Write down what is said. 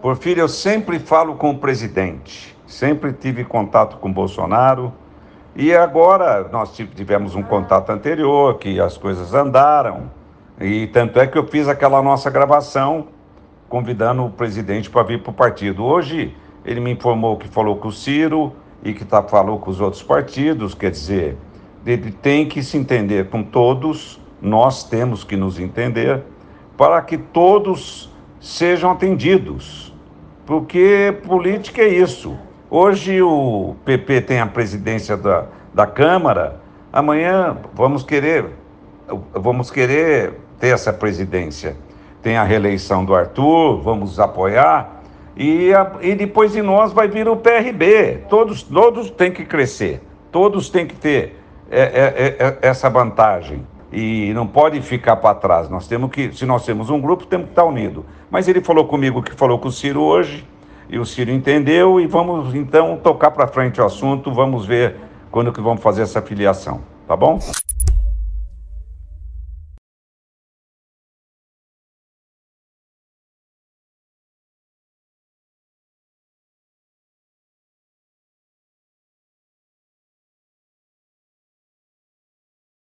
Porfírio, eu sempre falo com o presidente, sempre tive contato com Bolsonaro. E agora nós tivemos um contato anterior que as coisas andaram. E tanto é que eu fiz aquela nossa gravação convidando o presidente para vir para o partido. Hoje ele me informou que falou com o Ciro e que tá, falou com os outros partidos, quer dizer, ele tem que se entender com todos, nós temos que nos entender para que todos sejam atendidos porque política é isso. Hoje o PP tem a presidência da, da Câmara, amanhã vamos querer, vamos querer ter essa presidência. Tem a reeleição do Arthur, vamos apoiar, e, a, e depois de nós vai vir o PRB. Todos, todos têm que crescer, todos têm que ter é, é, é, essa vantagem e não pode ficar para trás. Nós temos que, se nós temos um grupo, temos que estar unido. Mas ele falou comigo que falou com o Ciro hoje, e o Ciro entendeu, e vamos então tocar para frente o assunto, vamos ver quando que vamos fazer essa filiação, tá bom?